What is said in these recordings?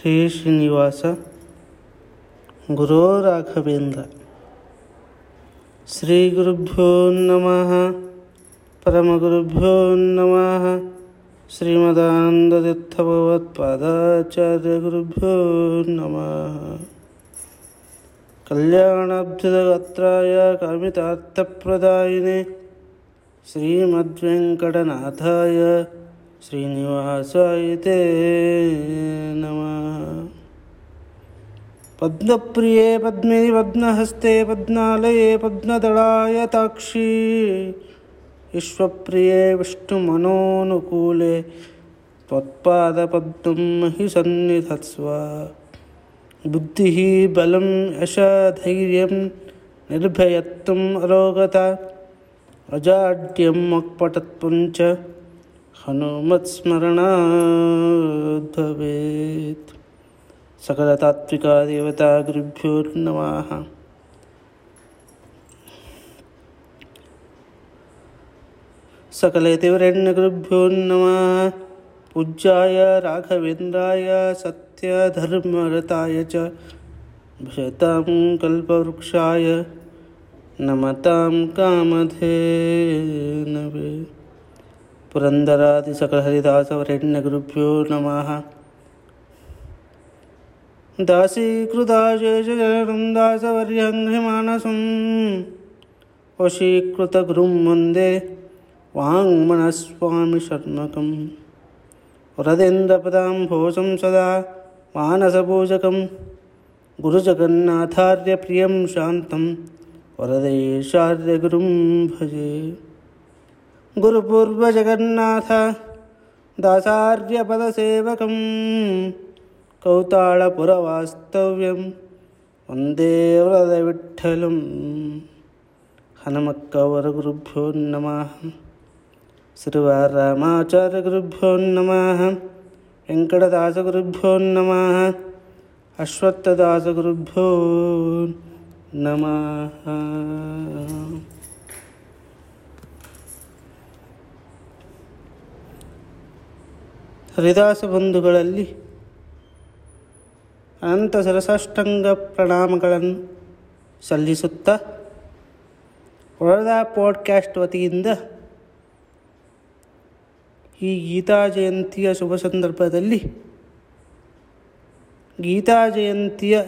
ಶ್ರೀ ಶ್ರೀನಿವಾಸ ಗುರೋ ರಾಘವೇಂದ್ರ ಶ್ರೀ ಗುರುಭ್ಯೋ ನಮಃ ಪರಮಗುರುಭ್ಯೋ ನಮಃ ಶ್ರೀಮದಾನಂದತೀರ್ಥಭಗವತ್ಪಾದಾಚಾರ್ಯ ಗುರುಭ್ಯೋ ನಮಃ ಕಲ್ಯಾಣಾಬ್ಧಗಾತ್ರಾಯ ಕಾಮಿತಾರ್ಥಪ್ರದಾಯಿನೇ श्रीनिवासाय ते नमः। पद्मप्रिये, पद्मे, पद्महस्ते, पद्मालये, पद्मदलाय ताक्षी। विश्वप्रिये, विष्णुमनोनुकूले, त्वत्पादपद्मं हि सन्निधत्स्व। बुद्धिः बलं यशधैर्यं निर्भयत्वम् अरोगता, अजाड्यं मक्पटत्वं च हनुमत्स्मरणाद् भवेत् सकलतात्विका देवतागुरुभ्यो नमः पूज्याय राघवेन्द्राय सत्यधर्मरताय च भजतां कल्पवृक्षाय नमतां कामधेनवे। पुरन्दरादिसकलहरिदासवरेण्यगुरुभ्यो नमः। दासीकृताशेषजनं दासवर्यङ्घ्रिमानसं वशीकृतगुरुं वंदे वाङ्मनस्वामिशर्मकं। वरदेन्द्रपदाम्भोजं सदा मानसपूजकं। गुरुजगन्नाथार्यप्रियं शान्तं। वरदेशार्यगुरुं भजे। गुरुपूर्वजगन्नाथ दासार्यपदसेवकं कौताळपुरवास्तव्यं वंदे व्रतविठ्ठलं हनुमक्कवरगुरुभ्यो नमः। श्रीवारामाचार्यगुरुभ्यो नमः। वेङ्कटदासगुरुभ्यो नमः। अश्वत्थदासगुरुभ्यो नमः। ಹರಿದಾಸ ಬಂಧುಗಳಲ್ಲಿ ಅನಂತ ಸರಸಾಷ್ಟಂಗ ಪ್ರಣಾಮಗಳನ್ನು ಸಲ್ಲಿಸುತ್ತಾ ವರದಾ ಪಾಡ್ಕ್ಯಾಸ್ಟ್ ವತಿಯಿಂದ ಈ ಗೀತಾ ಜಯಂತಿಯ ಶುಭ ಸಂದರ್ಭದಲ್ಲಿ ಗೀತಾ ಜಯಂತಿಯ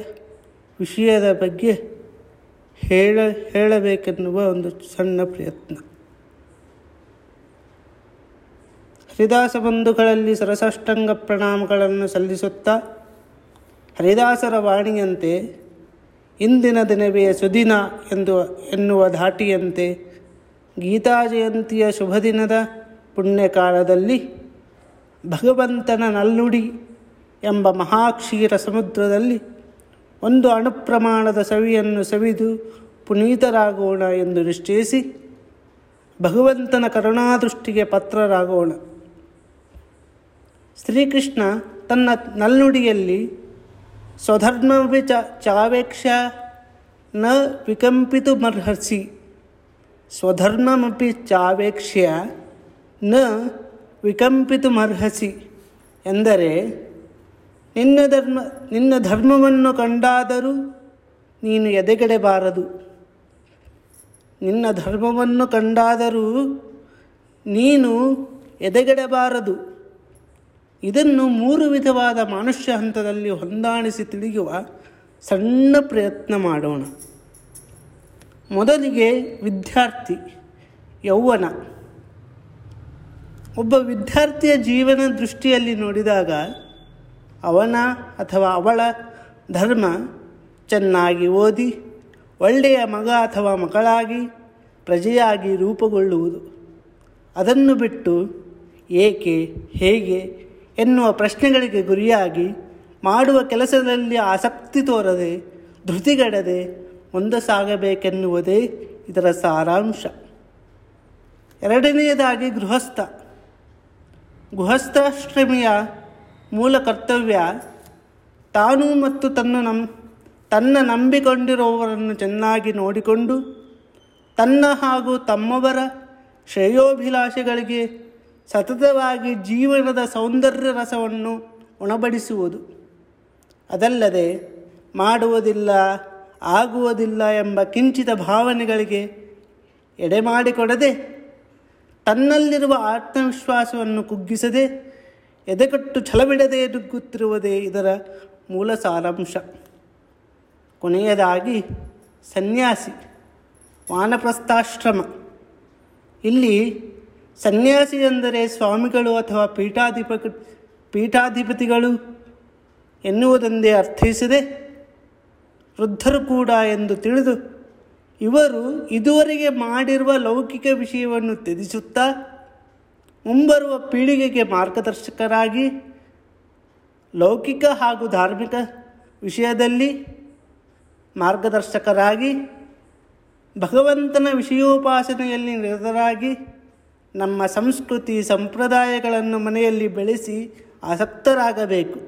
ವಿಷಯದ ಬಗ್ಗೆ ಹೇಳ, ಹೇಳಬೇಕೆನ್ನುವ ಒಂದು ಸಣ್ಣ ಪ್ರಯತ್ನ. ಹರಿದಾಸ ಬಂಧುಗಳಲ್ಲಿ ಸರಸಾಷ್ಟಂಗ ಪ್ರಣಾಮಗಳನ್ನು ಸಲ್ಲಿಸುತ್ತಾ ಹರಿದಾಸರ ವಾಣಿಯಂತೆ ಇಂದಿನ ದಿನವೇ ಸುದಿನ ಎಂದು ಎನ್ನುವ ಧಾಟಿಯಂತೆ ಗೀತಾ ಜಯಂತಿಯ ಶುಭ ದಿನದ ಪುಣ್ಯಕಾಲದಲ್ಲಿ ಭಗವಂತನ ನಲ್ಲುಡಿ ಎಂಬ ಮಹಾಕ್ಷೀರ ಸಮುದ್ರದಲ್ಲಿ ಒಂದು ಅಣುಪ್ರಮಾಣದ ಸವಿಯನ್ನು ಸವಿದು ಪುನೀತರಾಗೋಣ ಎಂದು ನಿಶ್ಚಯಿಸಿ ಭಗವಂತನ ಕರುಣಾದೃಷ್ಟಿಗೆ ಪತ್ರರಾಗೋಣ. ಶ್ರೀಕೃಷ್ಣ ತನ್ನ ನಲ್ನುಡಿಯಲ್ಲಿ ಸ್ವಧರ್ಮವಿ ಚ ಚಾವೇಕ್ಷ ನ ವಿಕಂಪಿತು ವಿಕಂಪಿತುಮರ್ಹಸಿ ಸ್ವಧರ್ಮಮಿ ಚಾವೇಕ್ಷ್ಯ ನ ವಿಕಂಪಿತು ಮರ್ಹಸಿ ಎಂದರೆ, ನಿನ್ನ ಧರ್ಮ, ನಿನ್ನ ಧರ್ಮವನ್ನು ಕಂಡಾದರೂ ನೀನು ಎದೆಗೆಡಬಾರದು. ನಿನ್ನ ಧರ್ಮವನ್ನು ಕಂಡಾದರೂ ನೀನು ಎದೆಗೆಡಬಾರದು. ಇದನ್ನು ಮೂರು ವಿಧವಾದ ಮನುಷ್ಯ ಹಂತದಲ್ಲಿ ಹೊಂದಾಣಿಸಿ ತಿಳಿಯುವ ಸಣ್ಣ ಪ್ರಯತ್ನ ಮಾಡೋಣ. ಮೊದಲಿಗೆ ವಿದ್ಯಾರ್ಥಿ, ಯೌವನ. ಒಬ್ಬ ವಿದ್ಯಾರ್ಥಿಯ ಜೀವನ ದೃಷ್ಟಿಯಲ್ಲಿ ನೋಡಿದಾಗ ಅವನ ಅಥವಾ ಅವಳ ಧರ್ಮ ಚೆನ್ನಾಗಿ ಓದಿ, ಒಳ್ಳೆಯ ಮಗ ಅಥವಾ ಮಗಳಾಗಿ, ಪ್ರಜೆಯಾಗಿ ರೂಪುಗೊಳ್ಳುವುದು. ಅದನ್ನು ಬಿಟ್ಟು ಏಕೆ, ಹೇಗೆ ಎನ್ನುವ ಪ್ರಶ್ನೆಗಳಿಗೆ ಗುರಿಯಾಗಿ ಮಾಡುವ ಕೆಲಸದಲ್ಲಿ ಆಸಕ್ತಿ ತೋರದೆ ಧೃತಿಗೆಡದೆ ಮುಂದೆ ಸಾಗಬೇಕೆನ್ನುವುದೇ ಇದರ ಸಾರಾಂಶ. ಎರಡನೆಯದಾಗಿ ಗೃಹಸ್ಥ. ಗೃಹಸ್ಥಾಶ್ರಮಿಯ ಮೂಲ ಕರ್ತವ್ಯ ತಾನು ಮತ್ತು ತನ್ನ ನಂ, ತನ್ನ ನಂಬಿಕೊಂಡಿರುವವರನ್ನು ಚೆನ್ನಾಗಿ ನೋಡಿಕೊಂಡು ತನ್ನ ಹಾಗೂ ತಮ್ಮವರ ಶ್ರೇಯೋಭಿಲಾಷೆಗಳಿಗೆ ಸತತವಾಗಿ ಜೀವನದ ಸೌಂದರ್ಯ ರಸವನ್ನು ಉಣಬಡಿಸುವುದು. ಅದಲ್ಲದೆ ಮಾಡುವುದಿಲ್ಲ, ಆಗುವುದಿಲ್ಲ ಎಂಬ ಕಿಂಚಿತ ಭಾವನೆಗಳಿಗೆ ಎಡೆ ಮಾಡಿಕೊಡದೆ, ತನ್ನಲ್ಲಿರುವ ಆತ್ಮವಿಶ್ವಾಸವನ್ನು ಕುಗ್ಗಿಸದೆ, ಎದೆಕಟ್ಟು ಛಲಬಿಡದೆ ನುಗ್ಗುತ್ತಿರುವುದೇ ಇದರ ಮೂಲ ಸಾರಾಂಶ. ಕೊನೆಯದಾಗಿ ಸನ್ಯಾಸಿ, ವಾನಪ್ರಸ್ಥಾಶ್ರಮ. ಇಲ್ಲಿ ಸನ್ಯಾಸಿ ಎಂದರೆ ಸ್ವಾಮಿಗಳು ಅಥವಾ ಪೀಠಾಧಿಪ ಪೀಠಾಧಿಪತಿಗಳು ಎನ್ನುವುದೊಂದೇ ಅರ್ಥೈಸದೆ ವೃದ್ಧರು ಕೂಡ ಎಂದು ತಿಳಿದು ಇವರು ಇದುವರೆಗೆ ಮಾಡಿರುವ ಲೌಕಿಕ ವಿಷಯವನ್ನು ತ್ಯಜಿಸುತ್ತಾ ಮುಂಬರುವ ಪೀಳಿಗೆಗೆ ಮಾರ್ಗದರ್ಶಕರಾಗಿ ಲೌಕಿಕ ಹಾಗೂ ಧಾರ್ಮಿಕ ವಿಷಯದಲ್ಲಿ ಮಾರ್ಗದರ್ಶಕರಾಗಿ ಭಗವಂತನ ವಿಷಯೋಪಾಸನೆಯಲ್ಲಿ ನಿರತರಾಗಿ ನಮ್ಮ ಸಂಸ್ಕೃತಿ ಸಂಪ್ರದಾಯಗಳನ್ನು ಮನೆಯಲ್ಲಿ ಬೆಳೆಸಿ ಆಸಕ್ತರಾಗಬೇಕು.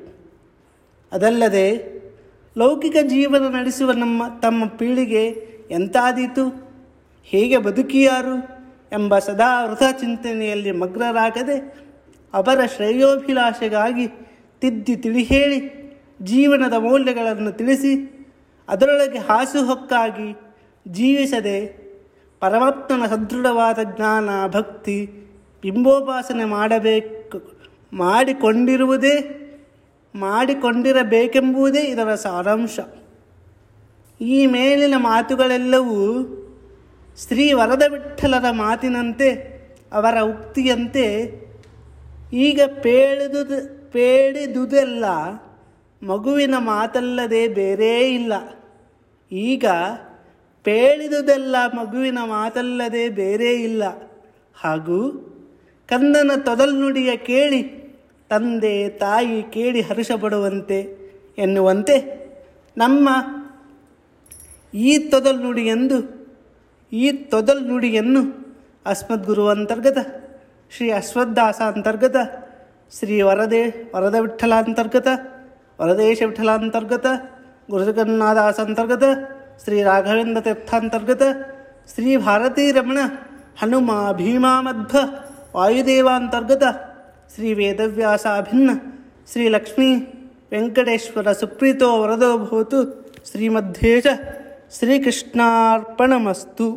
ಅದಲ್ಲದೆ ಲೌಕಿಕ ಜೀವನ ನಡೆಸುವ ನಮ್ಮ, ತಮ್ಮ ಪೀಳಿಗೆ ಎಂತಾದೀತು? ಹೇಗೆ ಬದುಕಿಯಾರು ಎಂಬ ಸದಾ ವೃಥ ಚಿಂತನೆಯಲ್ಲಿ ಮಗ್ನರಾಗದೆ ಅವರ ಶ್ರೇಯೋಭಿಲಾಷೆಗಾಗಿ ತಿದ್ದಿ ತಿಳಿ ಹೇಳಿ ಜೀವನದ ಮೌಲ್ಯಗಳನ್ನು ತಿಳಿಸಿ ಅದರೊಳಗೆ ಹಾಸುಹೊಕ್ಕಾಗಿ ಜೀವಿಸದೆ ಪರಮಾತ್ಮನ ಸದೃಢವಾದ ಜ್ಞಾನ, ಭಕ್ತಿ ಬಿಂಬೋಪಾಸನೆ ಮಾಡಬೇಕು, ಮಾಡಿಕೊಂಡಿರುವುದೇ, ಮಾಡಿಕೊಂಡಿರಬೇಕೆಂಬುದೇ ಇದರ ಸಾರಾಂಶ. ಈ ಮೇಲಿನ ಮಾತುಗಳೆಲ್ಲವೂ ಶ್ರೀ ವರದ ವಿಠಲರ ಮಾತಿನಂತೆ, ಅವರ ಉಕ್ತಿಯಂತೆ ಈಗ ಪೇಳಿದುದು ಪೇಳಿದುದೆಲ್ಲ ಮಗುವಿನ ಮಾತಲ್ಲದೆ ಬೇರೇ ಇಲ್ಲ. ಈಗ ಪೇಳಿದುದೆಲ್ಲ ಮಗುವಿನ ಮಾತಲ್ಲದೆ ಬೇರೆ ಇಲ್ಲ. ಹಾಗೂ ಕಂದನ ತೊದಲ್ನುಡಿಯ ಕೇಳಿ, ತಂದೆ ತಾಯಿ ಕೇಳಿ ಹರ್ಷಪಡುವಂತೆ ಎನ್ನುವಂತೆ ನಮ್ಮ ಈ ತೊದಲ್ನುಡಿಯೆಂದು, ಈ ತೊದಲ್ನುಡಿಯನ್ನು ಅಸ್ಮದ್ಗುರು ಅಂತರ್ಗತ ಶ್ರೀ ಅಶ್ವದ್ದಾಸ ಅಂತರ್ಗತ ಶ್ರೀ ವರದೇ, ವರದ ವಿಠಲ ಅಂತರ್ಗತ ವರದೇಶ ವಿಠಲ ಅಂತರ್ಗತ ಗುರುಜಗನ್ನಾದಾಸ ಅಂತರ್ಗತ श्री राघवेंद्र तीर्थांतर्गत श्री भारती रमण हनुमा भीमामद्भ वायुदेवांतर्गत श्री वेदव्यासाभिन्न श्री लक्ष्मी वेंकटेश्वर सुप्रीतो वरदो भवतु। श्रीमध्ये श्रीकृष्णार्पणमस्तु।